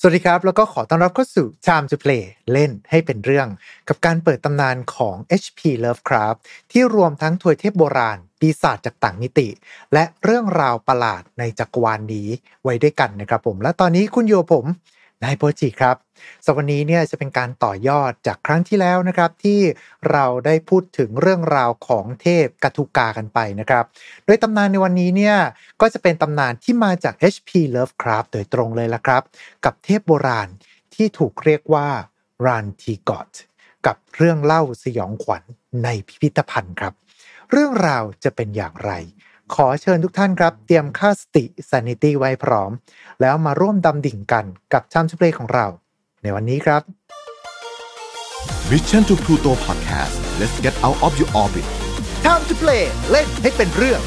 สวัสดีครับ แล้วก็ขอต้อนรับเข้าสู่ Time to Play เล่นให้เป็นเรื่อง กับการเปิดตำนานของ HP Lovecraft ที่รวมทั้งถวยเทพโบราณ ปีศาจจากต่างมิติ และเรื่องราวประหลาดในจักรวาลนี้ไว้ด้วยกันนะครับผม และตอนนี้คุณโยผม นายโปจิครับสวันนี้เนี่ยจะเป็นการต่อยอดจากครั้งที่แล้วนะครับ ที่เราได้พูดถึงเรื่องราวของเทพกัทุกากันไปนะครับ โดยตำนานในวันนี้เนี่ยก็จะเป็นตำนานที่มาจาก HP Lovecraft โดยตรงเลยละครับ กับเทพโบราณที่ถูกเรียกว่ารันทีกอตกับเรื่องเล่าสยองขวัญในพิพิธภัณฑ์ครับ เรื่องราวจะเป็นอย่างไร ขอเชิญทุกท่านครับ เตรียมค่าสติ sanity ไว้พร้อม แล้วมาร่วมดำดิ่งกันกับชามชุเพลของเรา ในวันนี้ครับ Mission to Pluto Podcast let's get out of your orbit Time to play เล่นให้เป็นเรื่อง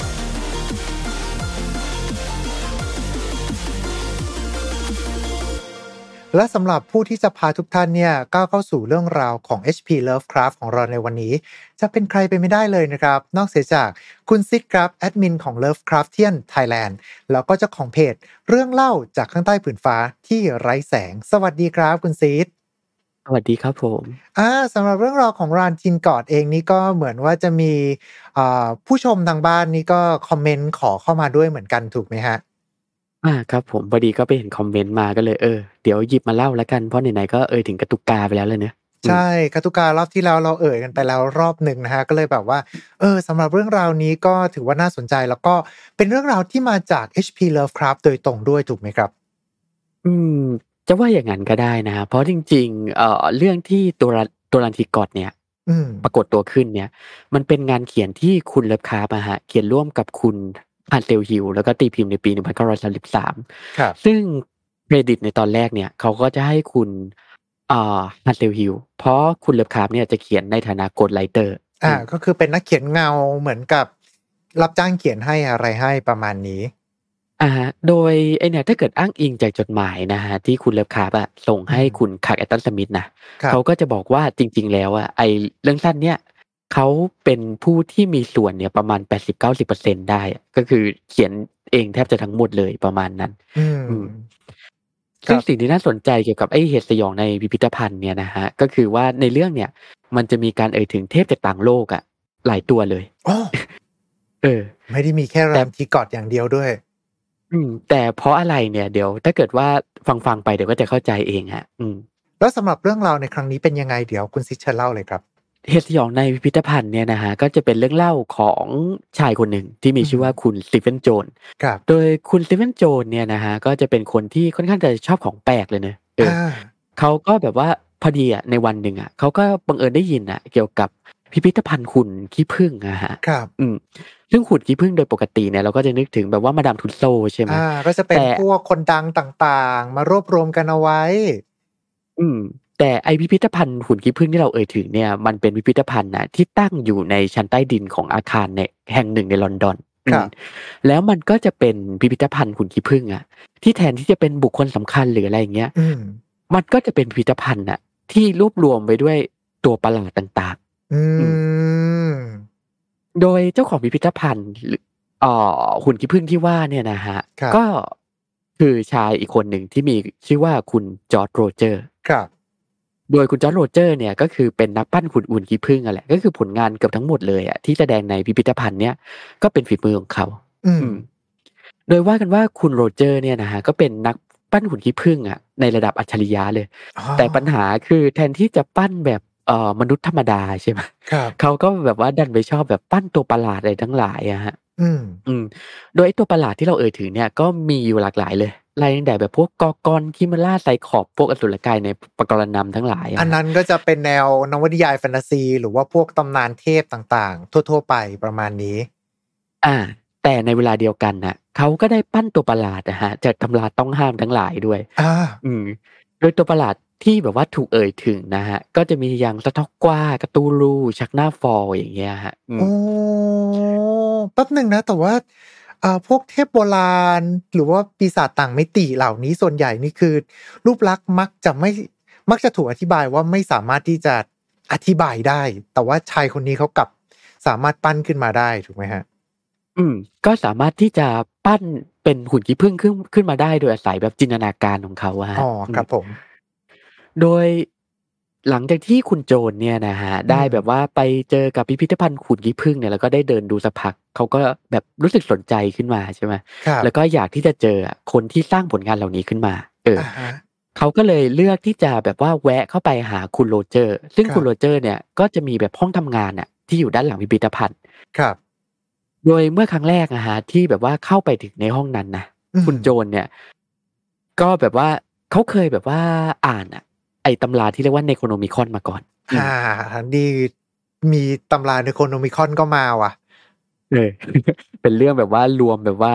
และสำหรับผู้ที่จะพาทุกท่านเนี่ยก้าวเข้าสู่เรื่องราวของ HP Lovecraft ของเราในวันนี้ จะเป็นใครไปไม่ได้เลยนะครับ นอกเสียจากคุณซิกครับแอดมินของ Lovecraftian Thailand แล้วก็เจ้าของเพจ เรื่องเล่าจากข้างใต้ผืนฟ้าที่ไร้แสง สวัสดีครับคุณซิดสวัสดีครับผมอ่าสำหรับเรื่องราวของรานจินกอดเองนี่ก็เหมือนว่าจะมีอ่าผู้ชมทางบ้านนี่ก็คอมเมนต์ขอเข้ามาด้วยเหมือนกันถูกไหมฮะ อ่าครับผม พอดีก็ไปเห็นคอมเมนต์มาก็เลย เออ เดี๋ยวหยิบมาเล่าแล้วกัน เพราะไหน ๆ ก็เอ่ยถึงกระตุกกาไปแล้วเลยเนอะใช่คาตุการอบที่แล้วเราเอ่ยกันไปแล้วรอบหนึ่งนะฮะก็เลยแบบว่า เออ สำหรับเรื่องราวนี้ก็ถือว่าน่าสนใจ แล้วก็เป็นเรื่องราวที่มาจาก HP Lovecraft โดยตรงด้วย ถูกไหมครับ อืม จะว่าอย่างนั้นก็ได้นะฮะเพราะจริง ๆ เอ่อ เรื่องที่ตัว Rhan ตัว Rhan-Tegoth เนี่ย อืมปรากฏตัวขึ้นเนี่ย มันเป็นงานเขียนที่คุณ Lovecraft อะฮะเขียนร่วมกับคุณ ฮันเซลฮิลแล้วก็ตีพิมพ์ในปี 1933ครับซึ่งเครดิตในตอนแรกเนี่ยเขาก็จะให้คุณอ่าฮันเซลฮิลเพราะคุณ Lovecraft เนี่ยจะเขียนในฐานะ ghostwriter อ่า ก็คือเป็นนักเขียนเงาเหมือนกับรับจ้างเขียนให้อะไรให้ประมาณนี้อ่าฮะโดยไอเนี่ยถ้าเกิดอ้างอิงจากจดหมายนะฮะที่คุณ Lovecraft อะส่งให้อืมคุณ Clark Ashton Smith นะครับเขาก็จะบอกว่าจริง ๆ แล้วอะไอเรื่องสั้นเนี่ย เขาเป็นผู้ที่มีส่วนเนี่ยประมาณ80-90%ได้อะก็คือเขียนเองแทบจะทั้งหมดเลยประมาณนั้น อืมอืมครับซึ่งสิ่งที่น่าสนใจเกี่ยวกับไอเหตุสยองในพิพิธภัณฑ์เนี่ยนะฮะก็คือว่าในเรื่องเนี่ย มันจะมีการเอ่ยถึงเทพจากต่างโลกอะหลายตัวเลยอ๋อเออ ไม่ได้มีแค่ตัว Rhan-Tegoth อย่างเดียวด้วย อืม แต่เพราะอะไรเนี่ยเดี๋ยวถ้าเกิดว่าฟังฟังๆไปเดี๋ยวก็จะเข้าใจเองฮะ อืม แล้วสำหรับเรื่องราวในครั้งนี้เป็นยังไงเดี๋ยวคุณซิเชอร์เล่าเลยครับ เหตุสยองในพิพิธภัณฑ์เนี่ยนะฮะก็จะเป็นเรื่องเล่าของชายคนหนึ่งที่มีชื่อว่าคุณ Stephen Jones ครับโดยคุณ Stephen Jones เนี่ยนะฮะก็จะเป็นคนที่ค่อนข้างจะชอบของแปลกเลยเนอะเอออ่าเขาก็แบบว่าพอดีอะในวันหนึ่งอะเขาก็บังเอิญได้ยินอะ เกี่ยวกับพิพิธภัณฑ์หุ่นขี้ผึ้งอะฮะครับ อืมซึ่งหุ่นขี้ผึ้งโดยปกติเนี่ยเราก็จะนึกถึงแบบว่ามาดามทุสโซใช่ไหมอ่าก็จะเป็นแต่พวกคนดังต่างๆ มารวบรวมกันเอาไว้ อืม แต่ไอพิพิธภัณฑ์หุ่นขี้ผึ้งที่เราเอ่ยถึงเนี่ยมันเป็นพิพิธภัณฑ์นะที่ตั้งอยู่ในชั้นใต้ดินของอาคารในแห่งหนึ่งในลอนดอนครับอืมแล้วมันก็จะเป็นพิพิธภัณฑ์หุ่นขี้ผึ้งอะที่แทนที่จะเป็นบุคคลสำคัญหรืออะไรอย่างเงี้ยอืมมันก็จะเป็นพิพิธภัณฑ์อะที่รวบรวมไปด้วยตัวประหลาดต่างอืมๆโดยเจ้าของพิพิธภัณฑ์หรือเอ่อหุ่นขี้ผึ้งที่ว่าเนี่ยนะฮะครับก็คือชายอีกคนหนึ่งที่มีชื่อว่าคุณ George Rogers ครับ โดยคุณ George Rogers เนี่ยก็คือเป็นนักปั้นหุ่นหุ่นขี้ผึ้งอะแหละก็คือผลงานเกือบทั้งหมดเลยอะที่แสดงในพิพิธภัณฑ์เนี่ยก็เป็นฝีมือของเขา อืมอืมโดยว่ากันว่าคุณโรเจอร์เนี่ยนะฮะก็เป็นนักปั้นหุ่นขี้ผึ้งอะในระดับอัจฉริยะเลยอ๋อแต่ปัญหาคือแทนที่จะปั้นแบบเอ่อมนุษย์ธรรมดาใช่ไหมครับเขาก็แบบว่าดันไปชอบแบบปั้นตัวประหลาดอะไรทั้งหลายอะฮะอืมอืมโดยไอ้ตัวประหลาดที่เราเอ่ยถึงเนี่ยก็มีอยู่หลากหลายเลย รายตั้งแต่แบบพวกกอกรคิมาล่าไซขอบพวกอสุรกายในปกรณำทั้งหลายะอันนั้นก็จะเป็นแนวนวนิยายแฟนตาซี หรือว่าพวกตำนานเทพต่างๆ ทั่ว ๆ ไปประมาณนี้ อ่า แต่ในเวลาเดียวกันน่ะเขาก็ได้ปั้นตัวประหลาดนะฮะจากตำราต้องห้ามทั้งหลายด้วย อ่า อืม โดยตัวประหลาดที่แบบว่าถูกเอ่ยถึงนะฮะ ก็จะมีอย่างสะทอกกว้ากระตูรูชักหน้าฟอลอย่างเงี้ยฮะอืมโอ้แป๊บหนึ่งนะ แต่ว่าอ่า พวกเทพโบราณ หรือว่าปีศาจต่างมิติเหล่านี้ส่วนใหญ่นี่คือ รูปลักษณ์มักจะไม่มักจะถูกอธิบายว่าไม่สามารถที่จะอธิบายได้ แต่ว่าชายคนนี้เขากลับสามารถปั้นขึ้นมาได้ถูกไหมฮะ อืม ก็สามารถที่จะปั้นเป็นเป็นหุ่นขี้ผึ้งขึ้นขึ้นมาได้โดยอาศัยแบบจินตนาการของเขาอะอ๋อครับผม โดย หลังจากที่คุณโจนเนี่ยนะฮะได้แบบว่าไปเจอกับพิพิธภัณฑ์ขุนขี้ผึ้งเนี่ยแล้วก็ได้เดินดูสักพักเขาก็แบบรู้สึกสนใจขึ้นมาใช่ไหมครับแล้วก็อยากที่จะเจอคนที่สร้างผลงานเหล่านี้ขึ้นมา เอออ่าฮะเขาก็เลยเลือกที่จะแบบว่าแวะเข้าไปหาคุณโรเจอร์ ซึ่งครับคุณโรเจอร์ เนี่ยก็จะมีแบบห้องทำงานน่ะที่อยู่ด้านหลังพิพิธภัณฑ์ ครับ โดยเมื่อครั้งแรกนะฮะที่แบบว่าเข้าไปถึงในห้องนั้นนะอืมคุณโจนเนี่ย ก็แบบว่าเขาเคยแบบว่าอ่านอะไอ้ ตำราที่เรียกว่า Necronomicon มาก่อน อ่าดีมีตำรา Necronomicon ก็มาว่ะ เออ เป็นเรื่องแบบว่ารวมแบบว่า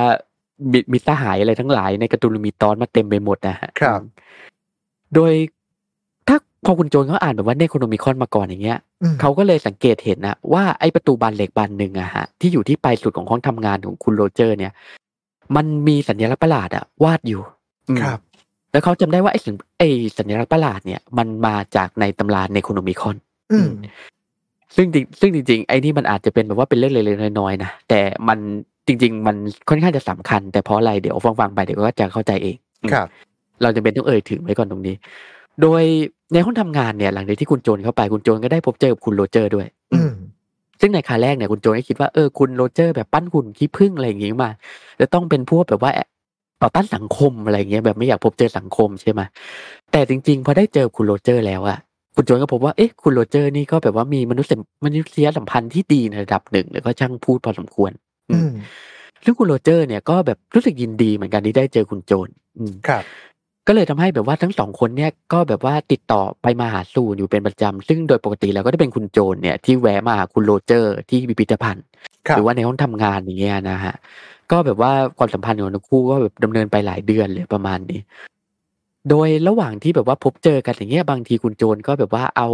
มิมิตรสหายอะไรทั้งหลายใน Cthulhu Mythos มาเต็มไปหมดนะฮะ ครับอืมโดยถ้าพอคุณโจนเขาอ่านแบบว่า Necronomicon มาก่อนอย่างเงี้ยอืมเขาก็เลยสังเกตเห็นนะว่าไอ้ประตูบานเหล็กบานหนึ่งอะฮะที่อยู่ที่ปลายสุดของห้องทำงานของคุณโรเจอร์ เนี่ย มันมีสัญลักษณ์ประหลาดอะวาดอยู่อืมครับ แล้วเขาจำได้ว่าไอ้สิ่งไอ้สัญลักษณ์ประหลาดเนี่ย มันมาจากในตำรา Necronomiconอืมซึ่งจริงซึ่งจริงๆไอ้นี่มันอาจจะเป็นแบบว่าเป็นเรื่องเล็กๆน้อยๆนะแต่มันจริง ๆ มันค่อนข้างจะสำคัญ แต่เพราะอะไรเดี๋ยวฟังๆไปเดี๋ยวก็จะเข้าใจเองอืมครับ เราจำเป็นต้องเอ่ยถึงไว้ก่อนตรงนี้ โดยในห้องทำงานเนี่ย หลังจากที่คุณโจนเข้าไปคุณโจนก็ได้พบเจอกับคุณโรเจอร์ด้วย อืมซึ่งในคราแรกเนี่ยคุณโจนก็คิดว่าเออคุณโรเจอร์แบบปั้นหุ่นขี้ผึ้งอะไรอย่างงี้มาจะต้องเป็นพวกแบบว่า ต่อต้านสังคมอะไรอย่างเงี้ยแบบไม่อยากพบเจอสังคมใช่ไหมแต่จริงๆ พอได้เจอคุณโรเจอร์แล้วอะคุณโจนก็พบว่าเอ๊ะคุณโรเจอร์นี่ก็แบบว่ามีมนุษยมนุษยสัมพันธ์ที่ดีในระดับหนึ่งแล้วก็ช่างพูดพอสมควร อืมซึ่งคุณโรเจอร์เนี่ยก็แบบรู้สึกยินดีเหมือนกันที่ได้เจอคุณโจนอืมครับ ก็เลยทำให้แบบว่าทั้งสองคนเนี่ยก็แบบว่าติดต่อไปมาหาสู่อยู่เป็นประจำซึ่งโดยปกติแล้วก็จะเป็นคุณโจนเนี่ยที่แวะมาหาคุณโรเจอร์ที่พิพิธภัณฑ์ครับหรือว่าในห้องทำงานอย่างเงี้ยนะฮะ ก็แบบว่าความสัมพันธ์ของทั้งคู่ก็แบบดำเนินไปหลายเดือนเลยประมาณนี้ โดยระหว่างที่แบบว่าพบเจอกันอย่างเงี้ยบางทีคุณโจนก็แบบว่าเอา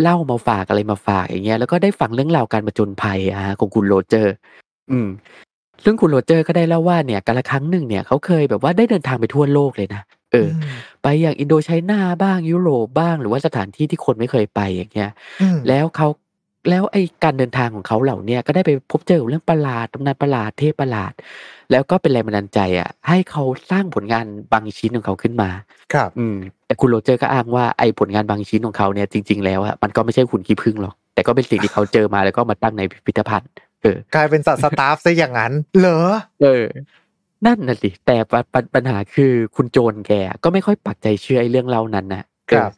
เหล้ามาฝากอะไรมาฝากอย่างเงี้ยแล้วก็ได้ฟังเรื่องราวการประจนภัยอะฮะของคุณโรเจอร์ อืมซึ่งคุณโรเจอร์ก็ได้เล่าว่าเนี่ยกาละครั้งหนึ่งเนี่ยเขาเคยแบบว่าได้เดินทางไปทั่วโลกเลยนะเอออไปอย่างอินโดไชน่าบ้างยุโรปบ้างหรือว่าสถานที่ที่คนไม่เคยไปอย่างเงี้ยอืมแล้วเขา แล้วไอ้การเดินทางของเขาเหล่าเนี้ยก็ได้ไปพบเจอกับเรื่องประหลาดตำนานประหลาดเทพประหลาด แล้วก็เป็นแรงบันดาลใจอะ ให้เขาสร้างผลงานบางชิ้นของเขาขึ้นมา ครับ อืมแต่คุณโรเจอร์ก็อ้างว่าไอ้ผลงานบางชิ้นของเขาเนี่ยจริง ๆ แล้วอะมันก็ไม่ใช่หุ่นขี้ผึ้งหรอกแต่ก็เป็นสิ่งที่เขาเจอมาแล้วก็มาตั้งในพิพิธภัณฑ์เออกลายเป็นสัตว์สตาฟซะอย่างนั้น เหรอเออนั่นน่ะสิแต่ปะปะปัญหาคือคุณโจนแกก็ไม่ค่อยปักใจเชื่อไอ้เรื่องเล่านั้นนะครับ เออ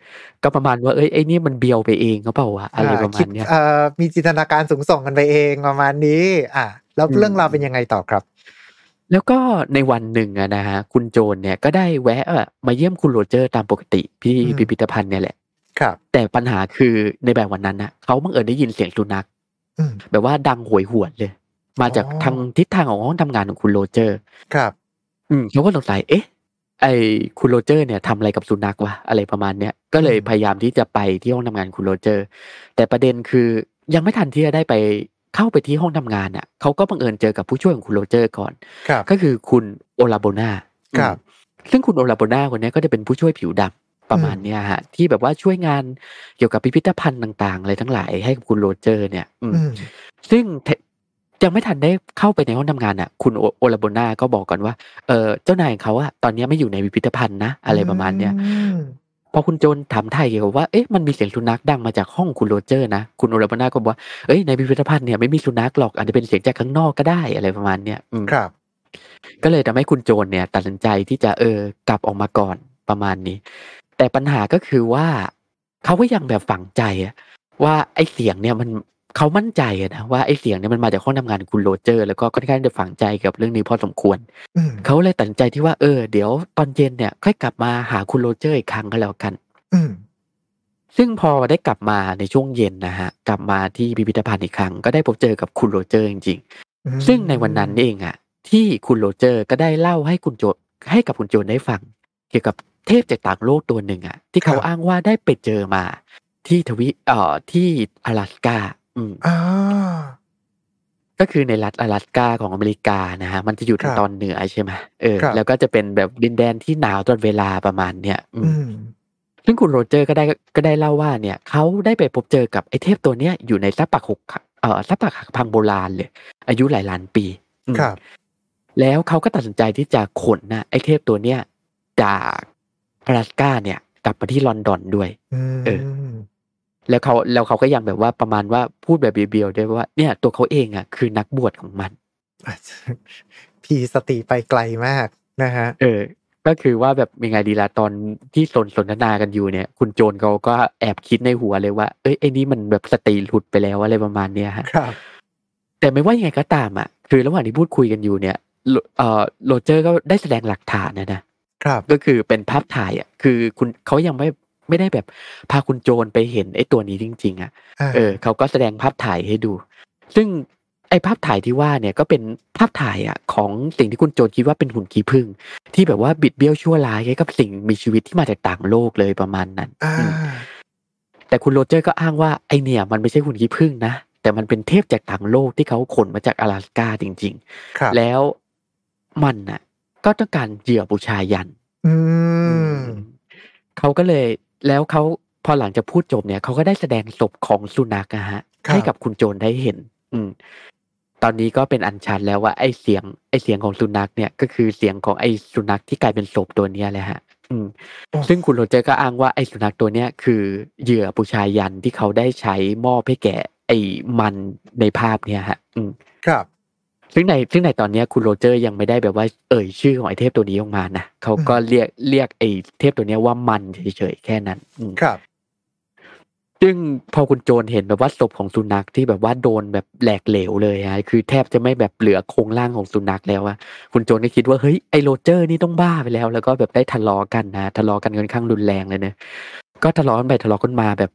ก็ประมาณว่าเอ้ยไอ้นี่มันเบียวไปเองเขาเปล่าวะอะไรประมาคิณดเนี้ยเอ่อมีจินตนาการสูงส่งกันไปเองประมาณนี้ อะแล้วอืมเรื่องราวเป็นยังไงต่อครับ แล้วก็ในวันหนึ่งอะนะฮะคุณโจนเนี่ยก็ได้แวะอะมาเยี่ยมคุณโรเจอร์ตามปกติที่อืมพิพิธภัณฑ์เนี่ยแหละ ครับ แต่ปัญหาคือในแบบวันนั้นนะเขาบังเอิญได้ยินเสียงสุนัขอืมแบบว่าดังโหยหวนเลย มาจากอ๋อทางทิศทางของห้องทำงานของคุณโรเจอร์ ครับ อืมเขาก็สงสัยเอ๊ะ ไอคุณโรเจอร์เนี่ยทำอะไรกับสุนัขวะอะไรประมาณเนี้ยก็เลยอืมพยายามที่จะไปที่ห้องทำงานคุณโรเจอร์ แต่ประเด็นคือยังไม่ทันที่จะได้ไปเข้าไปที่ห้องทำงานอะเขาก็บังเอิญเจอกับผู้ช่วยของคุณโรเจอร์ก่อนครับก็คือคุณโอลาโบนาครับอืมซึ่งคุณโอลาโบนาคนเนี้ยก็จะเป็นผู้ช่วยผิวดำประมาณเนี้ยฮะที่แบบว่าช่วยงานเกี่ยวกับพิพิธภัณฑ์ต่าง ๆ อะไรทั้งหลายให้กับคุณโรเจอร์เนี่ย อืมอืมซึ่งเท ยังไม่ทันได้เข้าไปในห้องทำงานอะ คุณโอโอลาโบนาก็บอกก่อนว่า เออเจ้านายของเขาอะตอนเนี้ยไม่อยู่ในพิพิธภัณฑ์นะ อะไรประมาณเนี้ยอืมพอคุณโจนถามไทยเกี่ยวกับว่า เอ๊ะ มันมีเสียงสุนัขดังมาจากห้องคุณโรเจอร์นะ คุณโอลาโบนาก็บอกว่า เอ้ย ในพิพิธภัณฑ์เนี่ยไม่มีสุนัขหรอก อาจจะเป็นเสียงจากข้างนอกก็ได้อะไรประมาณเนี้ยอืมครับ ก็เลยทำให้คุณโจนเนี่ย ตัดสินใจที่จะเออกลับออกมาก่อนประมาณนี้ แต่ปัญหาก็คือว่าเขาก็ยังแบบฝังใจอะว่าไอ้เสียงเนี่ยมัน เขามั่นใจอะนะว่าไอ้เสียงเนี่ยมันมาจากห้องทำงานคุณโรเจอร์ แล้วก็ค่อนข้างจะฝังใจกับเรื่องนี้พอสมควรอืมเขาเลยตัดสินใจที่ว่าเออเดี๋ยวตอนเย็นเนี่ยค่อยกลับมาหาคุณโรเจอร์อีกครั้งก็แล้วกันอืมซึ่งพอได้กลับมาในช่วงเย็นนะฮะกลับมาที่พิพิธภัณฑ์อีกครั้งก็ได้พบเจอกับคุณโรเจอร์จริงๆอืมซึ่งในวันนั้นเองอะ ที่คุณโรเจอร์ก็ได้เล่าให้คุณโจให้กับคุณโจนได้ฟัง เกี่ยวกับเทพจากต่างโลกตัวหนึ่งอะ ที่เขาอ้างว่าได้ไปเจอมา ที่ทวีเอ่อที่阿拉สกา อืมอ่าก็คือในรัฐ阿拉สกาของอเมริกานะฮะมันจะอยู่ทางครับตอนเหนือใช่ไหมเออครับแล้วก็จะเป็นแบบดินแดนที่หนาวตลอดเวลาประมาณเนี้ยอืมอืมซึ่งคุณโรเจอร์ก็ได้ก็ได้เล่าว่าเนี่ยเขาได้ไปพบเจอกับไอ้เทพตัวเนี้ยอยู่ในซับปักหกเอ่อซับปักหักพังโบราณเลย อายุหลายล้านปีอืมครับ แล้วเขาก็ตัดสินใจที่จะขนนะไอ้เทพตัวเนี้ยจากอลาสกาเนี่ย กลับมาที่ลอนดอนด้วย เออ แล้วเขาแล้วเขาก็ยังแบบว่าประมาณว่าพูดแบบเบียวๆด้วยว่าเนี่ย ตัวเขาเองอะคือนักบวชของมันพีสติไปไกลมากนะฮะเออ ก็คือว่าแบบยังไงดีละตอนที่สนสนทนากันอยู่เนี่ย คุณโจนเขาก็แอบคิดในหัวเลยว่าเอ้ยไอ้นี่มันแบบสติหลุดไปแล้วอะไรประมาณเนี้ยฮะครับแต่ไม่ว่ายังไงก็ตามอะ คือระหว่างที่พูดคุยกันอยู่เนี่ยโลเอ่อโรเจอร์ก็ได้แสดงหลักฐานนะนะครับ ก็คือเป็นภาพถ่ายอะ คือคุณเขายังไม่ ไม่ได้แบบพาคุณโจรไปเห็นไอ้ตัวนี้จริง ๆ อ่ะ า เออเขาก็แสดงภาพถ่ายให้ดู ซึ่งไอ้ภาพถ่ายที่ว่าเนี่ยก็เป็นภาพถ่ายอ่ะของสิ่งที่คุณโจรคิดว่าเป็นหุ่นขี้ผึ้งที่แบบว่าบิดเบี้ยวชั่วร้ายให้กับสิ่งมีชีวิตที่มาจากต่างโลกเลยประมาณนั้น อ่า อืมแต่คุณโรเจอร์ก็อ้างว่าไอเนี่ย มันไม่ใช่หุ่นขี้ผึ้งนะแต่มันเป็นเทพจากต่างโลกที่เขาขนมาจาก阿拉斯กาจริง ครับ ๆ แล้วมันน่ะ ก็ต้องการเหยื่อบูชายัน อืม เขาก็เลย แล้วเขาพอหลังจากพูดจบเนี่ยเขาก็ได้แสดงศพของสุนัขนะฮะครับให้กับคุณโจรได้เห็น อืม ตอนนี้ก็เป็นอันชันแล้วว่าไอ้เสียงไอ้เสียงของสุนัขเนี่ยก็คือเสียงของไอ้สุนัขที่กลายเป็นศพตัวเนี้ยแหละฮะ อืมโอ้ซึ่งคุณโรเจอร์ก็อ้างว่าไอ้สุนัขตัวเนี้ยคือเหยื่อบูชายันที่เขาได้ใช้มอบให้แก่ไอ้มันในภาพเนี่ยฮะ อืม ครับ ซึ่งในซึ่งในตอนเนี้ยคุณโรเจอร์ยังไม่ได้แบบว่า เอ่ยชื่อของไอ้เทพตัวนี้ออกมานะเขาก็เรียกเรียกไอ้เทพตัวเนี้ยว่ามันเฉยๆแค่นั้นอืมครับซึ่งพอคุณโจรเห็นแบบว่าศพของสุนัขที่แบบว่าโดนแบบแหลกเหลวเลยฮะคือแทบจะไม่แบบเหลือโครงร่างของสุนัขแล้วอะคุณโจรก็คิดว่าเฮ้ยไอโรเจอร์นี่ต้องบ้าไปแล้ว แล้วก็แบบได้ทะเลาะกันนะทะเลาะกันค่อนข้างรุนแรงเลยเนะก็ทะเลาะกันไปทะเลาะกันมาแบบ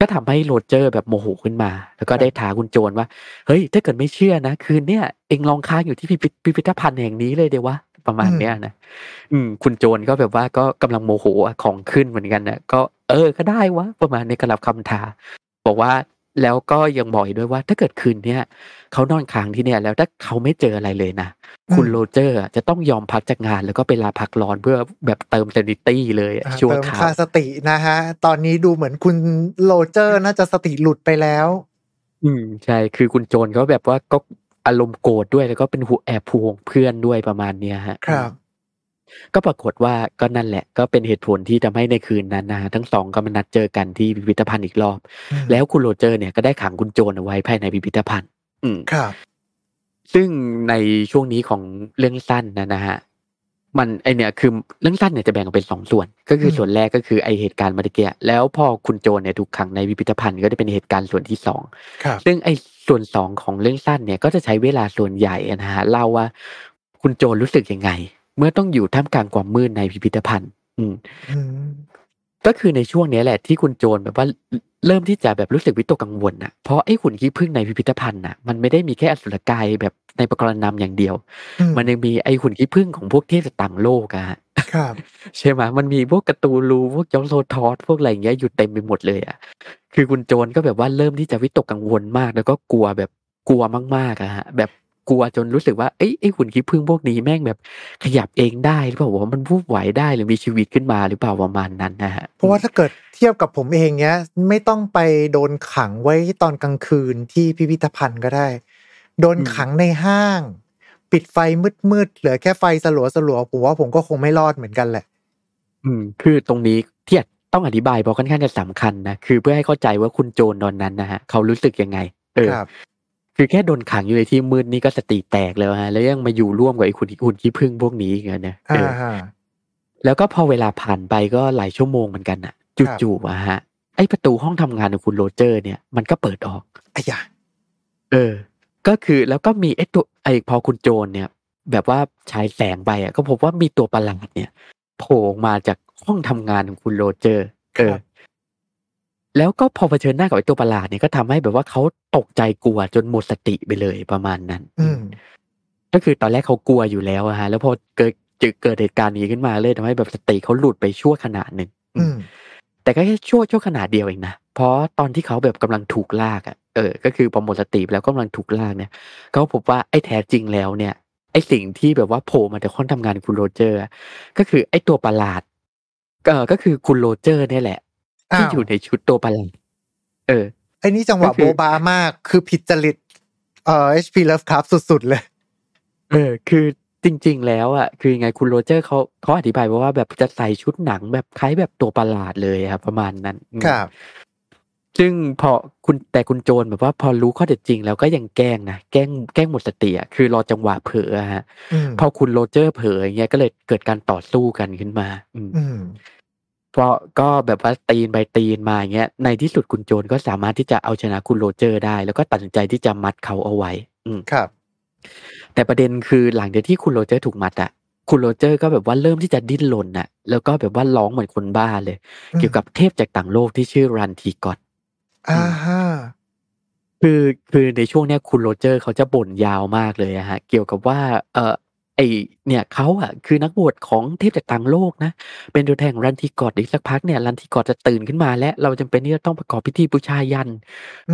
ก็ทำให้โรเจอร์แบบโมโหขึ้นมา แล้วก็ได้ท้าคุณโจนว่า เฮ้ย ถ้าเกิดไม่เชื่อนะคืนเนี้ยเองลองค้างอยู่ที่พิพิธพิพิธภัณฑ์แห่งนี้เลยเดี๋ยววะประมาณเนี้ยนะอืม คุณโจนก็แบบว่าก็กำลังโมโหอะของขึ้นเหมือนกันนะก็ เออ ก็ได้วะประมาณนี้ก็รับคำท้าบอกว่า แล้วก็ยังบอกอีกด้วยว่า ถ้าเกิดคืนเนี้ยเขานอนค้างที่เนี่ย แล้วถ้าเขาไม่เจออะไรเลยนะ คุณอืมโรเจอร์อะจะต้องยอมพักจากงาน แล้วก็ไปลาพักร้อนเพื่อแบบเติมเซนิตี้เลยอะอ่าชั่วเติมคราค่าวสตินะฮะ ตอนนี้ดูเหมือนคุณโรเจอร์น่าจะสติหลุดไปแล้ว อืมใช่คือคุณโจรเขาแบบว่าก็อารมณ์โกรธด้วยแล้วก็เป็นหัวแอบพวงเพื่อนด้วยประมาณเนี้ยฮะ ครับ ก็ปรากฏว่าก็นั่นแหละ ก็เป็นเหตุผลที่ทำให้ในคืนนั้นนะฮะทั้งสองก็มานัดเจอกันที่พิพิธภัณฑ์อีกรอบอืมแล้วคุณโรเจอร์เนี่ยก็ได้ขังคุณโจรเอาไว้ภายในพิพิธภัณฑ์ อืมครับ ซึ่งในช่วงนี้ของเรื่องสั้นนะนะฮะมันไอเนี่ยคือเรื่องสั้นเนี่ยจะแบ่งออกเป็นสองส่วน ก็คืออมส่วนแรกก็คือไอเหตุการณ์เมื่อกี้แล้วพอคุณโจรเนี่ยถูกขังในพิพิธภัณฑ์ก็จะเป็นเหตุการณ์ส่วนที่สองครับซึ่งไอ้ส่วนสองของเรื่องสั้นเนี่ยก็จะใช้เวลาส่วนใหญ่นะฮะเล่าว่าคุณโจรรู้สึกยังไง เมื่อต้องอยู่ท่ามกลางความมืดในพิพิธภัณฑ์ อืมอืมก็คือในช่วงเนี้ยแหละที่คุณโจรแบบว่าเริ่มที่จะแบบรู้สึกวิตกกังวลนะเพราะไอ้หุ่นขี้ผึ้งในพิพิธภัณฑ์น่ะมันไม่ได้มีแค่อสุรกายแบบในประกรณำอย่างเดียวอืมันยังมีไอ้หุ่นขี้ผึ้งของพวกเทพจากต่างโลกอะฮะครับใช่ไหมมันมีพวกการ์ตูลูพวกยองโซทอสพวกอะไรอย่างเงี้ยอยู่เต็มไปหมดเลยอะคือคุณโจรก็แบบว่าเริ่มที่จะวิตกกังวลมาก แล้วก็กลัวแบบกลัวมากๆอะฮะแบบ กลัวจนรู้สึกว่าเอ้ยไอ้หุ่นขี้ผึ้งพวกนี้แม่งแบบ ขยับเองได้หรือเปล่าว่ามันวูบไหวได้หรือมีชีวิตขึ้นมาหรือเปล่าประมาณนั้นนะฮะเพราะว่าถ้าเกิดเทียบกับผมเองเนี้ย ไม่ต้องไปโดนขังไว้ตอนกลางคืนที่พิพิธภัณฑ์ก็ได้ โดนขังในห้าง ปิดไฟมืดๆเหลือแค่ไฟสลัวสลัวๆผมว่าผมก็คงไม่รอดเหมือนกันแหละ อืม คือตรงนี้ที่ต้องอธิบายเพราะค่อนข้างจะสำคัญนะคือเพื่อให้เข้าใจว่าคุณโจรตอนนั้นนะฮะเขารู้สึกยังไงเออ ครับคือแค่โดนขังอยู่ในที่มืดนี่ก็สติแตกแล้วฮะ แล้วยังมาอยู่ร่วมกับไอ้คุณหุ่นขี้ผึ้งพวกนี้อีกอะเนี่ยเออ่าอฮะแล้วก็พอเวลาผ่านไปก็หลายชั่วโมงเหมือนกันน่ะครับจู่ๆอะฮะ ไอ้ประตูห้องทำงานของคุณโรเจอร์เนี่ยมันก็เปิดออกไอ้ยาเออ ก็คือแล้วก็มีไอ้ตัวไอ้พอคุณโจรเนี่ย แบบว่าฉายแสงไปอะก็พบว่ามีตัวประหลาดเนี่ยโผล่ออกมาจากห้องทำงานของคุณโรเจอร์ เออ แล้วก็พอเผชิญหน้ากับไอ้ตัวประหลาดเนี่ยก็ทำให้แบบว่าเขาตกใจกลัวจนหมดสติไปเลยประมาณนั้น อืมก็คือตอนแรกเขากลัวอยู่แล้วอะฮะ แล้วพอเกิดเจอเกิดเหตุการณ์นี้ขึ้นมาเลยทำให้แบบสติเขาหลุดไปชั่วขณะหนึ่งอืมแต่ก็แค่ชั่วชั่วขณะเดียวเองนะ เพราะตอนที่เขาแบบกำลังถูกลากอะเออ ก็คือพอหมดสติไปแล้วก็กำลังถูกลากเนี่ยเขาพบว่าไอ้แท้จริงแล้วเนี่ย ไอ้สิ่งที่แบบว่าโผล่มาจากห้องทำงานของคุณโรเจอร์อะก็คือไอ้ตัวประหลาดเออก็คือคุณโรเจอร์เนี่ยแหละอ้า ที่วอยู่ในชุดตัวประหลาดเออไอ้นี่จังหวะก็คือโบบามาก คือผิดจริตเอ่อ HP Lovecraft สุดๆเลย เออ คือจริง ๆ แล้วอะ คือยังไงคุณโรเจอร์เขาเขาอธิบายว่าแบบจะใส่ชุดหนังแบบคล้ายแบบตัวประหลาดเลยครับประมาณนั้นอืมครับซึ่งพอคุณแต่คุณโจนแบบว่าพอรู้ข้อเท็จจริงแล้วก็ยังแกล้งนะแกล้งแกล้งหมดสติอะคือรอจังหวะเผลออะฮะอืมพอคุณโรเจอร์เผลออย่างเงี้ยก็เลยเกิดการต่อสู้กันขึ้นมา อืมอืม เพราะก็แบบว่าตีนไปตีนมาอย่างเงี้ยในที่สุดคุณโจนก็สามารถที่จะเอาชนะคุณโรเจอร์ได้ แล้วก็ตัดสินใจที่จะมัดเขาเอาไว้ อืมครับ แต่ประเด็นคือหลังจากที่คุณโรเจอร์ถูกมัดอะคุณโรเจอร์ก็แบบว่าเริ่มที่จะดิ้นรนน่ะ แล้วก็แบบว่าร้องเหมือนคนบ้าเลยอืมเกี่ยวกับเทพจากต่างโลกที่ชื่อรันทีกอดอ่าฮะคือคือในช่วงเนี้ยคุณโรเจอร์เขาจะบ่นยาวมากเลยอะฮะ เกี่ยวกับว่าเออ ไอเนี่ยเขาอะคือนักบวชของเทพจากต่างโลกนะ เป็นตัวแทนของรันทีกอดอีกสักพักเนี่ยรันทีกอดจะตื่นขึ้นมาและเราจำเป็นที่จะต้องประกอบพิธีบูชายัญ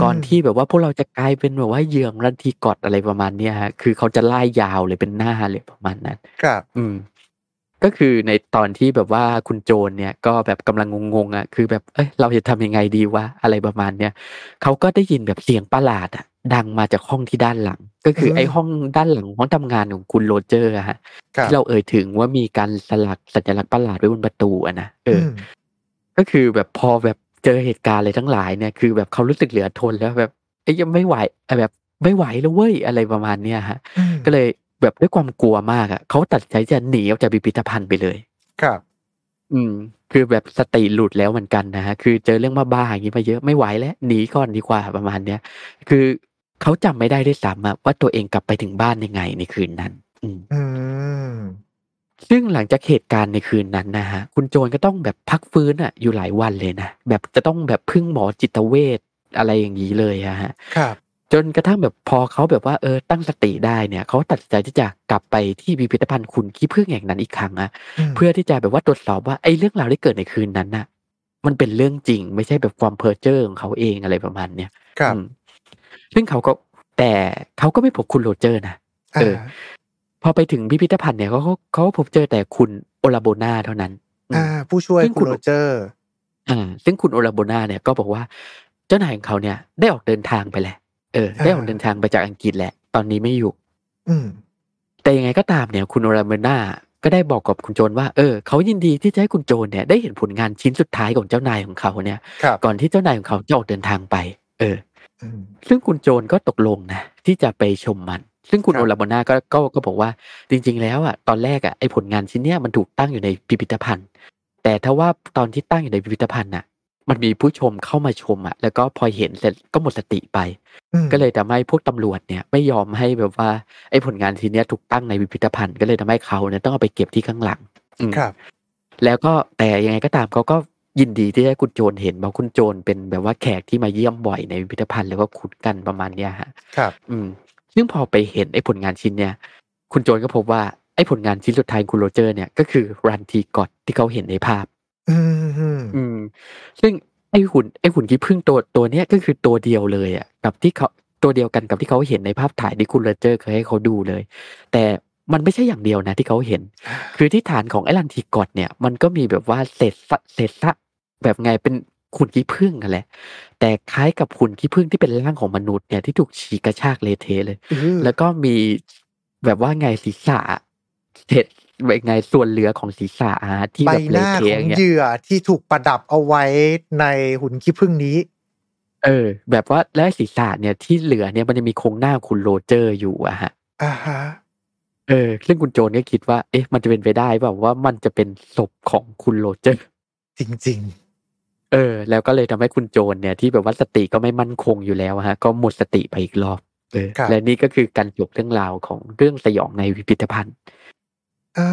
ก่อนที่แบบว่าพวกเราจะกลายเป็นแบบว่าเหยื่อของรันทีกอดอะไรประมาณเนี้ยฮะคือเขาจะไล่ยาวเลยเป็นหน้าเลยประมาณนั้น ครับ อืมก็คือในตอนที่แบบว่าคุณโจรเนี่ยก็แบบกำลังงงๆอะคือแบบเอ้ยเราจะทำยังไงดีวะอะไรประมาณเนี้ยเขาก็ได้ยินแบบเสียงประหลาดอะ ดังมาจากห้องที่ด้านหลัง ก็คือไอ้ห้องด้านหลังห้องทำงานของคุณโรเจอร์อะฮะครับที่เราเอ่ยถึงว่ามีการสลักสัญลักษณ์ประหลาดไว้บนประตูอะนะเอออมก็คือแบบพอแบบเจอเหตุการณ์อะไรทั้งหลายเนี่ยคือแบบเขารู้สึกเหลือทนแล้วแบบเอ้ยยังไม่ไหวเอ่อแบบไม่ไหวแล้วเว้ยอะไรประมาณเนี้ยฮะอืมก็เลยแบบด้วยความกลัวมากอะเขาตัดสินใจจะหนีออกจากพิพิธภัณฑ์ไปเลย ครับ อืม คือแบบสติหลุดแล้วเหมือนกันนะฮะ คือเจอเรื่องบ้าๆอย่างนี้มาเยอะไม่ไหวแล้วหนีก่อนดีกว่าประมาณเนี้ย คือ เขาจำไม่ได้ด้วยซ้ำอะว่าตัวเองกลับไปถึงบ้านยังไงในคืนนั้นอืมอืมซึ่งหลังจากเหตุการณ์ในคืนนั้นนะฮะ คุณโจรก็ต้องแบบพักฟื้นอะ อยู่หลายวันเลยนะ แบบจะต้องแบบพึ่งหมอจิตเวชอะไรอย่างนี้เลยอะฮะ ครับ จนกระทั่งแบบพอเขาแบบว่าเออตั้งสติได้เนี่ยเขาตัดสินใจที่จะกลับไปที่พิพิธภัณฑ์คุณขี้ผึ้งแห่งนั้นอีกครั้งอะมเพื่อที่จะแบบว่าตรวจสอบว่าไอ้เรื่องราวที่เกิดในคืนนั้นน่ะ มันเป็นเรื่องจริง ไม่ใช่แบบความเพ้อเจ้อของเขาเองอะไรประมาณเนี้ยครับอืม ซึ่งเขาก็แต่เขาก็ไม่พบคุณโรเจอร์นะเออ พอไปถึงพิพิธภัณฑ์เนี่ยเขาเขาเขาพบเจอแต่คุณโอลาโบนาเท่านั้นอืมอ่า ผู้ช่วยซึ่งคุคุณณโรเจอร์ อ่า ซึ่งคุณโอลาโบนาเนี่ยก็บอกว่า เจ้านายของเขาเนี่ยได้ออกเดินทางไปแหละเออ ได้ออกเดินทางไปจากอังกฤษแหละ ตอนนี้ไม่อยู่ อืม แต่ยังไงก็ตามเนี่ย คุณโอลาโบนาก็ได้บอกกับคุณโจรว่า เออเขายินดีที่จะให้คุณโจรเนี่ยได้เห็นผลงานชิ้นสุดท้ายของเจ้านายของเขาเนี่ยครับก่อนที่เจ้านายของเขาจะออกเดินทางไป เอออืม ซึ่งคุณโจรก็ตกลงนะที่จะไปชมมัน ซึ่งคุณครับโอลาโบนาก็ก็ก็บอกว่าจริง ๆ แล้วอะตอนแรกอะไอ้ผลงานชิ้นเนี้ยมันถูกตั้งอยู่ในพิพิธภัณฑ์ แต่ถ้าว่าตอนที่ตั้งอยู่ในพิพิธภัณฑ์น่ะ มันมีผู้ชมเข้ามาชมอะแล้วก็พอเห็นเสร็จก็หมดสติไปอืมก็เลยทำให้พวกตำรวจเนี่ยไม่ยอมให้แบบว่าไอ้ผลงานชิ้นเนี้ยถูกตั้งในพิพิธภัณฑ์ ก็เลยทำให้เขาเนี่ยต้องเอาไปเก็บที่ข้างหลังอืมครับแล้วก็แต่ยังไงก็ตามเขาก็ ยินดีที่ได้คุณโจรเห็นเพราะคุณโจรเป็นแบบว่าแขกที่มาเยี่ยมบ่อยในพิพิธภัณฑ์แล้วก็คุ้นกันประมาณเนี้ยฮะครับ อืม ซึ่งพอไปเห็นไอ้ผลงานชิ้นเนี่ย คุณโจรก็พบว่าไอ้ผลงานชิ้นสุดท้ายของคุณโรเจอร์เนี่ยก็คือรันทีกอดที่เขาเห็นในภาพ อืมอืมอืมซึ่งไอ้หุ่นไอ้หุ่นขี้ผึ้งตัวตัวเนี้ยก็คือตัวเดียวเลยอะกับที่เขาตัวเดียวกันกับที่เขาเห็นในภาพถ่ายที่คุณโรเจอร์เคยให้เขาดูเลย แต่มันไม่ใช่อย่างเดียวนะที่เขาเห็น คือที่ฐานของไอ้ลันทีกอดเนี่ย มันก็มีแบบว่าเศษซะเศษซะ แบบไงเป็นหุ่นขี้ผึ้งกันแหละ แต่คล้ายกับหุ่นขี้ผึ้งที่เป็นร่างของมนุษย์เนี่ยที่ถูกฉีกกระชากเละเทะเลยอืมแล้วก็มีแบบว่าไงศีรษะเศษแบบไงส่วนเหลือของศีรษะฮะที่ใบแบบหเละน้าเทะขอองย่างเงี้ยเหยื่อที่ถูกประดับเอาไว้ในหุ่นขี้ผึ้งนี้ เออ แบบว่าและศีรษะเนี่ยที่เหลือเนี่ยมันจะมีโครงหน้าคุณโรเจอร์อยู่อะฮะอ่าฮะเออซึ่งคุณโจนก็คิดว่า เอ๊ะ มันจะเป็นไปได้เปล่าว่ามันจะเป็นศพของคุณโรเจอร์ จริง เออ แล้วก็เลยทำให้คุณโจนเนี่ยที่แบบว่าสติก็ไม่มั่นคงอยู่แล้วฮะ ก็หมดสติไปอีกรอบเออครับและนี่ก็คือการจบเรื่องราวของเรื่องสยองในพิพิธภัณฑ์ๆอ่า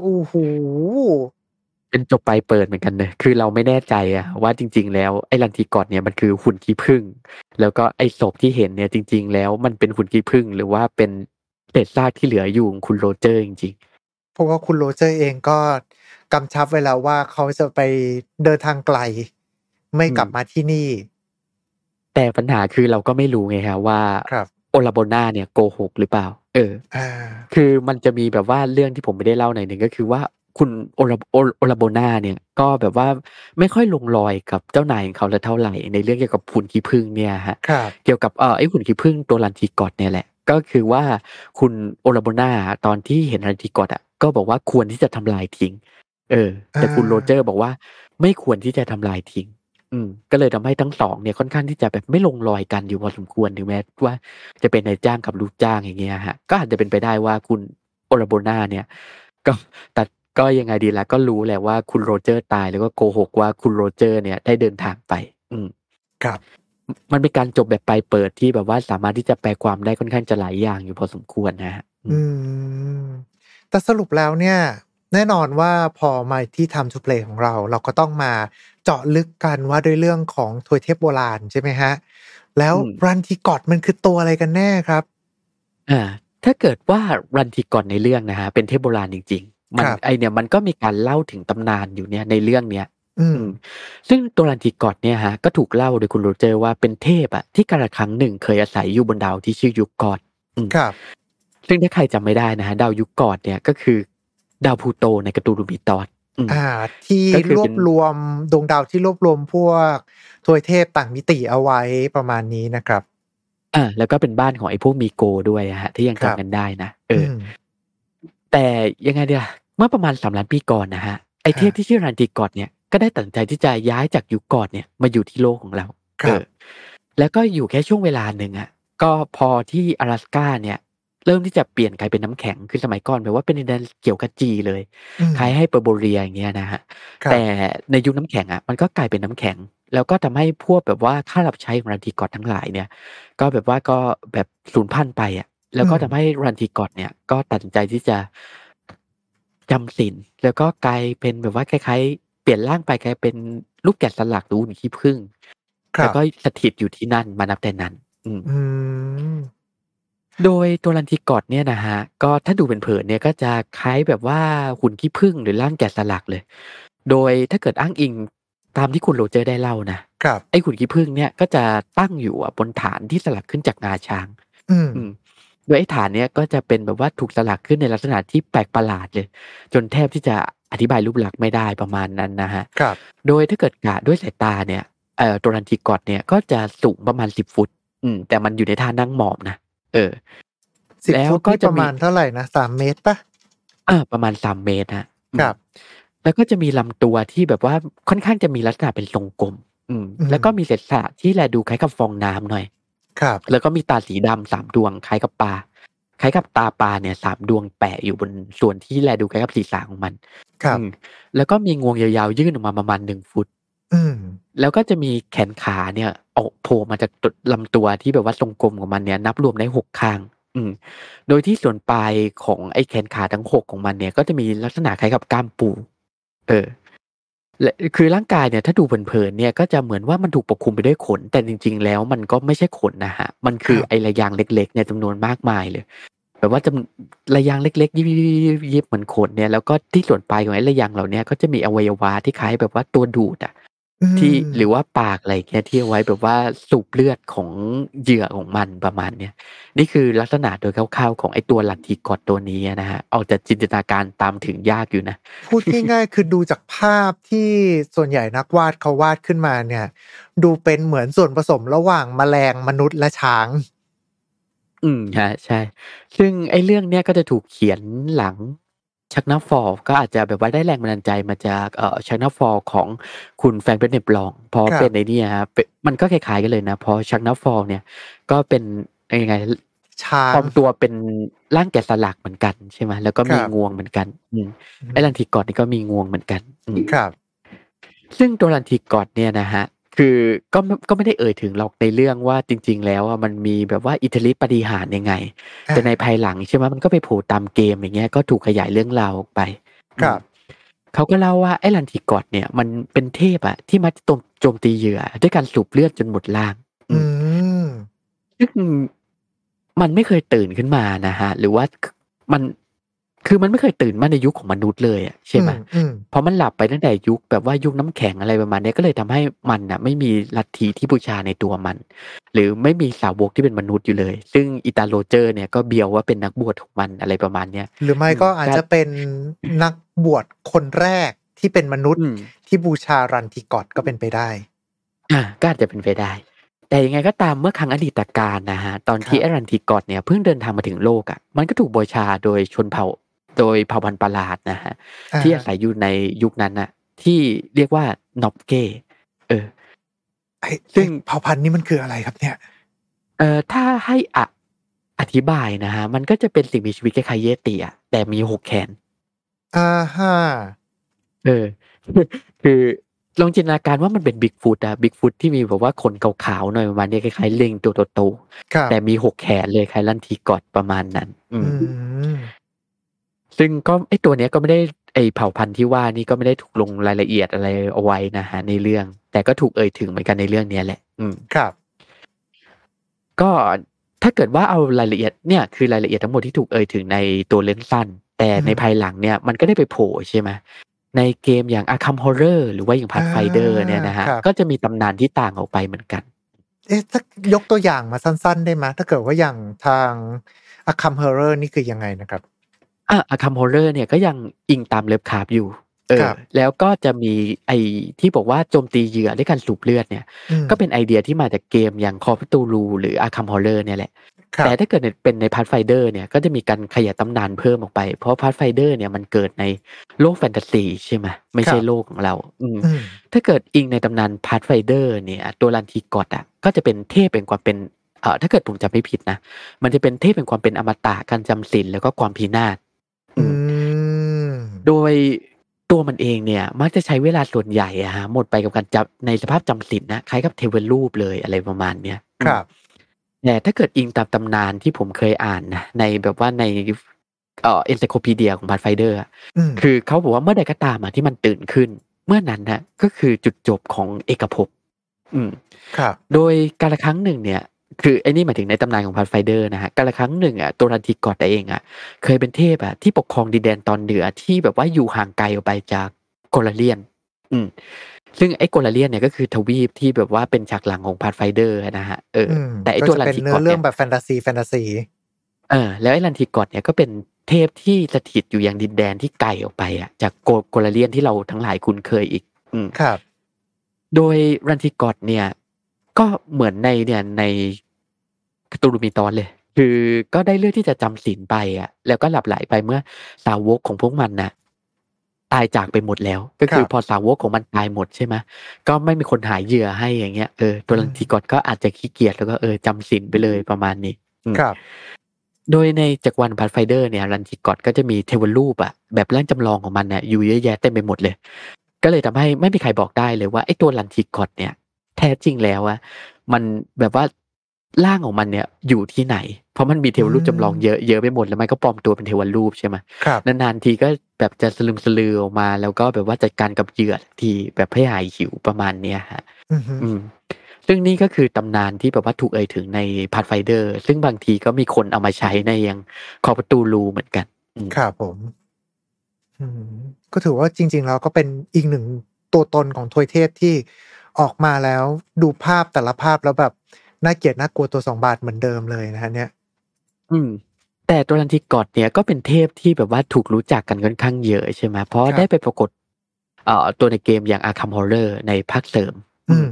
โอ้โหเป็นจบไปลายเปิดเหมือนกันเลยคือเราไม่แน่ใจอะว่าจริง ๆ แล้วไอ้ลันทีกอดเนี่ยมันคือหุ่นขี้ผึ้งแล้วก็ไอ้ศพที่เห็นเนี่ยจริง ๆ แล้วมันเป็นหุ่นขี้ผึ้งหรือว่าเป็นเศษซากที่เหลืออยู่ของคุณโรเจอร์จริง เพราะว่าคุณโรเจอร์เองก็กำชับไว้แล้วว่าเขาจะไปเดินทางไกล ไม่กลับมาที่นี่ๆแต่ปัญหาคือเราก็ไม่รู้ไงฮะว่าครับโอลาโบนาเนี่ยโกหกหรือเปล่า เอออ่าคือมันจะมีแบบว่าเรื่องที่ผมไม่ได้เล่าหน่อยหนึ่งก็คือว่าคุณโอลาโอโอลาโบนาเนี่ย ก็แบบว่าไม่ค่อยลงรอยกับเจ้านายของเขาเลยเท่าไหร่ในเรื่องเกี่ยวกับหุ่นขี้ผึ้งเนี่ยฮะครับเกี่ยวกับเออไอ้หุ่นขี้ผึ้งตัวลันทีกอดเนี่ยแหละ ก็ก็คือว่าคุณโอลาโบนาตอนที่เห็นรันทีกอดอะ ก็บอกว่าควรที่จะทำลายทิ้ง เออ แต่คุณโรเจอร์บอกว่า ไม่ควรที่จะทำลายทิ้ง อืม ก็เลยทำให้ทั้งสองเนี่ยค่อนข้างที่จะแบบไม่ลงรอยกันอยู่พอสมควรถึงแม้ว่าจะเป็นนายจ้างกับลูกจ้างอย่างเงี้ยฮะ ก็อาจจะเป็นไปได้ว่าคุณโอลาโบนาเนี่ย ก็แต่ก็ยังไงดีละก็รู้แหละว่าคุณโรเจอร์ตายแล้วก็โกหกว่าคุณโรเจอร์ เนี่ยได้เดินทางไป อืม ครับ มันเป็นการจบแบบปลายเปิดที่แบบว่าสามารถที่จะแปลความได้ค่อนข้างจะหลายอย่างอยู่พอสมควรนะฮะ อืม แต่สรุปแล้วเนี่ยแน่นอนว่าพอมาที่ Time to Play ของเรา เราก็ต้องมาเจาะลึกกันว่าด้วยเรื่องของถวยเทพโบราณใช่ไหมฮะ แล้วอืมรันทีกอดมันคือตัวอะไรกันแน่ครับอ่าถ้าเกิดว่ารันทีกอดในเรื่องนะฮะเป็นเทพโบราณจริง ๆ มันครับไอเนี่ยมันก็มีการเล่าถึงตำนานอยู่เนี่ยในเรื่องเนี้ยอืมอืมซึ่งตัวรันทีกอดเนี่ยฮะก็ถูกเล่าโดยคุณโรเจอร์ว่าเป็นเทพอะที่กาลครั้งหนึ่งเคยอาศัยอยู่บนดาวที่ชื่อยุคกอดอืมครับ ซึ่งถ้าใครจำไม่ได้นะฮะดาวยุคกอดเนี่ยก็คือ ดาวพลูโตใน Cthulhu Mythos อืมอ่า ที่ก็คือรวเป็บนรวมดวงดาวที่รวบรวมพวกทวยเทพต่างมิติเอาไว้ประมาณนี้นะครับอ่าแล้วก็เป็นบ้านของไอ้พวกมีโกด้วยอะฮะ ที่ยังครับจำกันได้นะเอออมแต่ยังไงเดียเมื่อประมาณสามล้านปีก่อนนะฮะไอเทพที่ชื่อรันติกอดเนี่ยก็ได้ตัดสินใจที่จะย้ายจากยุคก่อนเนี่ยมาอยู่ที่โลกของเราครับเออแล้วก็อยู่แค่ช่วงเวลาหนึ่งอะก็พอที่阿拉สกาเนี่ย เริ่มที่จะเปลี่ยนกลายเป็นน้ำแข็งคือสมัยก่อนแบบว่าเป็นดินแดนเกี่ยวกับจีเลยอืมคล้ายให้เปอร์โบเรียอย่างเงี้ยนะฮะครับแต่ในยุคน้ำแข็งอะมันก็กลายเป็นน้ำแข็ง แล้วก็ทำให้พวกแบบว่าข้ารับใช้ของรันทีกอดทั้งหลายเนี่ย ก็แบบว่าก็แบบสูญพันธุ์ไปอะแล้วก็ทำให้รันทีกอดเนี่ยก็ตัดสินใจที่จะจำศีลแล้วก็กลายเป็นแบบว่าคล้ายๆ เปลี่ยนร่างไปกลายเป็นลูกแกะสลักหรือหุ่นขี้ผึ้งครัแล้วบก็สถิตอยู่ที่นั่นมานับแต่นั้น อืมอืม โดยตัวรันทีกอดเนี่ยนะฮะก็ถ้าดูเป็นเผินๆเนี่ยก็จะคล้ายแบบว่าหุ่นขี้ผึ้งหรือร่างแกะสลักเลย โดยถ้าเกิดอ้างอิงตามที่คุณโรเจอร์ได้เล่านะครับไอ้หุ่นขี้ผึ้งเนี่ยก็จะตั้งอยู่อะบนฐานที่สลักขึ้นจากงาช้าง อืมอืมโดยไอ้ฐานเนี้ยก็จะเป็นแบบว่าถูกสลักขึ้นในลักษณะที่แปลกประหลาดเลย จนแทบที่จะอธิบายรูปลักษณ์ไม่ได้ประมาณนั้นนะฮะครับโดยถ้าเกิดกะด้วยสายตาเนี่ยเอ่อตัวรันทีกอดเนี่ยก็จะสูงประมาณสิบฟุต อืมแต่มันอยู่ในท่านั่งหมอบนะ เออสิบแล้วฟุตก็นี่จะประมีมาณเท่าไหร่นะสามเมตรปะอ่าประมาณสามเมตรฮะอืมครับ แล้วก็จะมีลำตัวที่แบบว่าค่อนข้างจะมีลักษณะเป็นทรงกลม อืมอืมแล้วก็มีเศษสระที่แลดูคล้ายกับฟองน้ำหน่อย ครับ แล้วก็มีตาสีดำสามดวงคล้ายกับปลาคล้ายกับตาปลาเนี่ยสามดวงแปะอยู่บนส่วนที่แลดูคล้ายกับศีรษะของมัน ครับอืมแล้วก็มีงวงยาวๆยื่นออกมาประมาณหนึ่งฟุตอืม แล้วก็จะมีแขนขาเนี่ยออกโผล่มาจากตัวลำตัวที่แบบว่าทรงกลมของมันเนี่ย นับรวมได้หกข้าง อืม โดยที่ส่วนปลายของไอ้แขนขาทั้งหกของมันเนี่ย ก็จะมีลักษณะคล้ายกับกล้ามปู เออและคือร่างกายเนี่ยถ้าดูเผินๆเนี่ยก็จะเหมือนว่ามันถูกปกคลุมไปด้วยขน แต่จริง ๆ แล้วมันก็ไม่ใช่ขนนะฮะ มันคือไอ้ระยางเล็กๆเนี่ยจำนวนมากมายเลยแบบว่าจำระยางเล็กๆยิบยิบๆเหมือนขนเนี่ยแล้วก็ที่ส่วนปลายของไอ้ระยางเหล่านี้ก็จะมีอวัยวะที่คล้ายแบบว่าตัวดูดอะ ที่หรือว่าปากอะไรอย่างเงี้ยที่เอาไว้แบบว่าสูบเลือดของเหยื่อของมันประมาณเนี้ยนี่คือลักษณะโดยคร่าวๆของไอ้ตัวลัทธิกอดตัวนี้นะฮะออกจากจินตนาการตามถึงยากอยู่นะพูดง่ายๆคือดูจากภาพที่ส่วนใหญ่นักวาดเขาวาดขึ้นมาเนี่ย ดูเป็นเหมือนส่วนผสมระหว่างแมลงมนุษย์และช้าง อืมฮะใช่ ซึ่งไอ้เรื่องเนี้ยก็จะถูกเขียนหลัง ชักนาฟอลก็อาจจะแบบว่าได้แรงบันดาลใจมาจากเอ่อชักนาฟอลของคุณแฟรงค์เบนเนตบลองเพอครับเป็นในเนี่ยฮะเป็นมันก็คล้ายๆกันเลยนะเพอชักนาฟอลเนี่ยก็เป็นยังไงช้างปลอมตัวเป็นร่างแกะสลักเหมือนกันใช่ไหมแล้วก็มีครับงวงเหมือนกัน อืมไอ้ลันทีกอดนี่ก็มีงวงเหมือนกันอืมครับ ซึ่งตัวลันทีกอดเนี่ยนะฮะ คือก็ไม่ก็ไม่ได้เอ่ยถึงหรอกในเรื่องว่าจริง ๆ แล้วอะมันมีแบบว่าอิทธิฤทธิปาฏิหารย์ยังไง แต่ในภายหลังใช่ไหมมันก็ไปโผล่ตามเกมอย่างเงี้ยก็ถูกขยายเรื่องราวออกไป ครับอืมเขาก็เล่าว่าไอ้ลันทีกอดเนี่ย มันเป็นเทพอะที่มาโจมตีเหยื่อ ด้วยการสูบเลือดจนหมดร่าง อืมซึ่งมันไม่เคยตื่นขึ้นมานะฮะ หรือว่ามัน คือมันไม่เคยตื่นมาในยุคของมนุษย์เลยอะใช่ไหมอืมเพราะมันหลับไปตั้งแต่ยุคแบบว่ายุคน้ำแข็งอะไรประมาณเนี้ยก็เลยทำให้มันน่ะ ไม่มีลัทธิที่บูชาในตัวมัน หรือไม่มีสาวกที่เป็นมนุษย์อยู่เลย ซึ่งอิตาโรเจอร์เนี่ยก็เบียวว่าเป็นนักบวชของมันอะไรประมาณเนี้ยหรือไม่ก็อาจจะเป็นนักบวชคนแรกที่เป็นมนุษย์อืมที่บูชารันทีกอดก็เป็นไปได้ อ่าก็อาจจะเป็นไปได้แต่ยังไงก็ตามเมื่อครั้งอดีตการนะฮะตอนที่แอรันทีกอดเนี่ยเพิ่งเดินทางมาถึงโลกอะ่ะมันก็ถูกบูชาโดยชนเผ่า โดยเผ่าพันธุ์ประหลาดนะฮะที่อาศัยอยู่ในยุคนั้นน่ะ ที่เรียกว่านอบเก้เออซึ่งเผ่าพันธุ์นี้มันคืออะไรครับเนี่ยเออถ้าให้อะอธิบายนะฮะมันก็จะเป็นสิ่งมีชีวิตคล้ายๆเยติอะแต่มีหกแขนอ่าฮะเออ คือลองจินตนาการว่ามันเป็นบิ๊กฟุตอะบิ๊กฟุตที่มีแบบว่าขนขาวๆหน่อยประมาณนี้คล้ายๆเล็งตัวโตๆแต่มีหกแขนเลยคล้ายลันทีกอดประมาณนั้น อืม ซึ่งก็ไอตัวเนี้ยก็ไม่ได้ไอเผ่าพันธุ์ที่ว่านี่ก็ไม่ได้ถูกลงรายละเอียดอะไรเอาไว้นะฮะในเรื่อง แต่ก็ถูกเอ่ยถึงเหมือนกันในเรื่องนี้แหละ อืมครับ ก็ถ้าเกิดว่าเอารายละเอียดเนี่ยคือรายละเอียดทั้งหมดที่ถูกเอ่ยถึงในตัวเรื่องสั้น แต่ในภายหลังเนี่ยมันก็ได้ไปโผล่ใช่ไหมในเกมอย่าง Arkham Horror หรือว่าอย่าง Pathfinder เนี่ยนะฮะก็จะมีตำนานที่ต่างออกไปเหมือนกัน เอ๊ะถ้ายกตัวอย่างมาสั้น ๆ ได้ไหมถ้าเกิดว่าอย่างทาง Arkham Horror นี่คือยังไงนะครับ อะ Arkham Horror เนี่ยก็ยังอิงตาม Lovecraft อยู่เออแล้วก็จะมีไอ้ที่บอกว่าโจมตีเหยื่อด้วยการสูบเลือดเนี่ย ก็เป็นไอเดียที่มาจากเกมอย่าง Cthulhu หรือ Arkham Horror เนี่ยแหละ แต่ถ้าเกิดเป็นใน Pathfinder เนี่ยก็จะมีการขยายตำนานเพิ่มออกไป เพราะ Pathfinder เนี่ยมันเกิดในโลกแฟนตาซีใช่ไหมไม่ใช่โลกของเรา อืมถ้าเกิดอิงในตำนาน Pathfinder เนี่ยตัวรันทีกอดอะก็จะเป็นเทพแห่งความเป็นเอ่อถ้าเกิดผมจำไม่ผิดนะ มันจะเป็นเทพแห่งความเป็นอมตะการจำศีลแล้วก็ความพินาศ โดยตัวมันเองเนี่ยมักจะใช้เวลาส่วนใหญ่อะฮะหมดไปกับการจับในสภาพจำศีลนะคล้ายกับเทวรูปเลยอะไรประมาณเนี้ยครับแต่ถ้าเกิดอิงตามตำนานที่ผมเคยอ่านนะในแบบว่าในเอ่อ encyclopedia ของ Pathfinder คือเขาบอกว่าเมื่อใดก็ตามอะที่มันตื่นขึ้น เมื่อนั้นนะก็คือจุดจบของเอกภพอืมครับ โดยการละครั้งหนึ่งเนี่ย คือไอ้นี่หมายถึงในตำนานของ Pathfinder นะฮะกาลครั้งหนึ่งอะตัวรันทีกอดเองอะเคยเป็นเทพอะที่ปกครองดินแดนตอนเหนือที่แบบว่าอยู่ห่างไกลออกไปจาก Golarion อืม ซึ่งไอ้ Golarion เนี่ยก็คือทวีปที่แบบว่าเป็นฉากหลังของ Pathfinder นะฮะเออแต่ไอ้ตัวรันทีกอดเนี่ยเรื่องแบบแฟนตาซีแฟนตาซีเออแล้วไอ้รันทีกอดเนี่ยก็เป็นเทพที่สถิตอยู่ยังดินแดนที่ไกลออกไปอะจากโก Golarion ที่เราทั้งหลายคุ้นเคยอีก อืมครับ โดยรันทิกอดเนี่ย ก็เหมือนในเนี่ยในกตูรูมีตอนเลย คือก็ได้เลือกที่จะจำศีลไปอะ แล้วก็หลับไหลไปเมื่อสาวกของพวกมันนะ่ะตายจากไปหมดแล้ว ก็คือพอสาวกของมันตายหมดใช่ไหมก็ไม่มีคนหายเหยื่อให้อย่างเงี้ยเออตัวลันทีกอดก็อาจจะขี้เกียจแล้วก็เออจำสินไปเลยประมาณนี้ครับ โดยในจักรวาลพัทไฟเดอร์เนี่ยรันทีกอดก็จะมีเทวรูปอะแบบร่างจำลองของมันเนี่ยอยู่เยอะแยะเต็มไปหมดเลย ก็เลยทำให้ไม่มีใครบอกได้เลยว่าไอ้ตัว Rhan-Tegoth เนี่ยแท้จริงแล้วอะมันแบบว่าร่างของมันเนี่ยอยู่ที่ไหน เพราะมันมีเทวรูปจำลองเยอะเยอะไปหมดแล้วมันก็ปลอมตัวเป็นเทวรูปใช่ไหมนานๆทีก็แบบจะสลึมสลือออกมา แล้วก็แบบว่าจัดการกับเหยื่อทีแบบให้หายหิวประมาณเนี้ยฮะอืมซึ่งนี่ก็คือตำนานที่แบบว่าถูกเอ่ยถึงใน Pathfinder ซึ่งบางทีก็มีคนเอามาใช้ในยัง Call of Cthulhu เหมือนกันครับผมก็ถือว่าจริงๆเราก็เป็นอีกหนึ่งตัวตนของทวยเทพที่ ออกมาแล้วดูภาพแต่ละภาพแล้วแบบน่าเกลียดน่ากลัวตัวสองบาทเหมือนเดิมเลยนะฮะเนี่ย อืม แต่ตัวลันทิกอดเนี่ยก็เป็นเทพที่แบบว่าถูกรู้จักกันค่อนข้างเยอะใช่ไหมเพราะได้ไปปรากฏเอ่อตัวในเกมอย่างอาคัมฮอร์เรอร์ในภาคเสริม อืม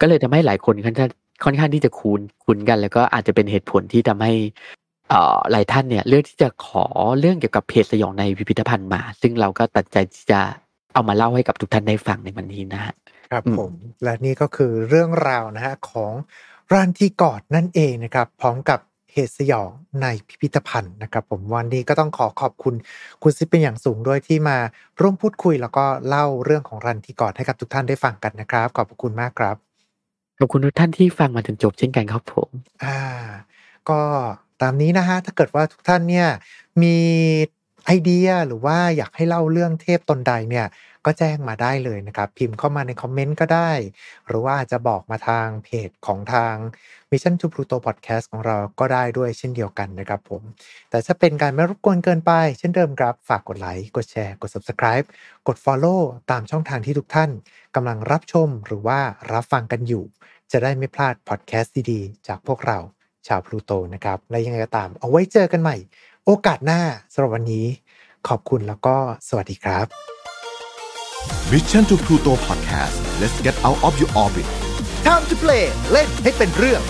ก็เลยทำให้หลายคนค่อนข้างค่อนข้างที่จะคุ้นคุ้นกัน แล้วก็อาจจะเป็นเหตุผลที่ทำให้เอ่อหลายท่านเนี่ย เลือกที่จะขอเรื่องเกี่ยวกับเพจสยองในพิพิธภัณฑ์มา ซึ่งเราก็ตัดใจที่จะเอามาเล่าให้กับทุกท่านได้ฟังในวันนี้นะฮะ ครับผมและนี่ก็คือเรื่องราวนะฮะของร้านที่กอดนั่นเองนะครับพร้อมกับเหตุสยองในพิพิธภัณฑ์นะครับ ผมวันนี้ก็ต้องขอขอบคุณคุณซิปเป็นอย่างสูงด้วยที่มาร่วมพูดคุยแล้วก็เล่าเรื่องของรันที่กอดให้กับทุกท่านได้ฟังกันนะครับ ขอบคุณมากครับขอบคุณทุกท่านที่ฟังมาจนจบเช่นกันครับผมอ่า ก็ตามนี้นะฮะถ้าเกิดว่าทุกท่านเนี่ยมี ไอเดียหรือว่าอยากให้เล่าเรื่องเทพตนใดเนี่ยก็แจ้งมาได้เลยนะครับ พิมพ์เข้ามาในคอมเมนต์ก็ได้ หรือว่าจะบอกมาทางเพจของทาง Mission to Pluto Podcast ของเราก็ได้ด้วยเช่นเดียวกันนะครับผม แต่ถ้าเป็นการไม่รบกวนเกินไป เช่นเดิมครับ ฝากกดไลค์กดแชร์ กด Subscribe กด Follow ตามช่องทางที่ทุกท่านกำลังรับชมหรือว่ารับฟังกันอยู่ จะได้ไม่พลาดพอดแคสต์ดีๆจากพวกเราชาวพลูโตนะครับและยังไงก็ตามเอาไว้เจอกันใหม่ โอกาสหน้าสำหรับวันนี้ ขอบคุณแล้วก็สวัสดีครับ Mission to Pluto Podcast let's get out of your orbit Time to play เล่นให้เป็นเรื่อง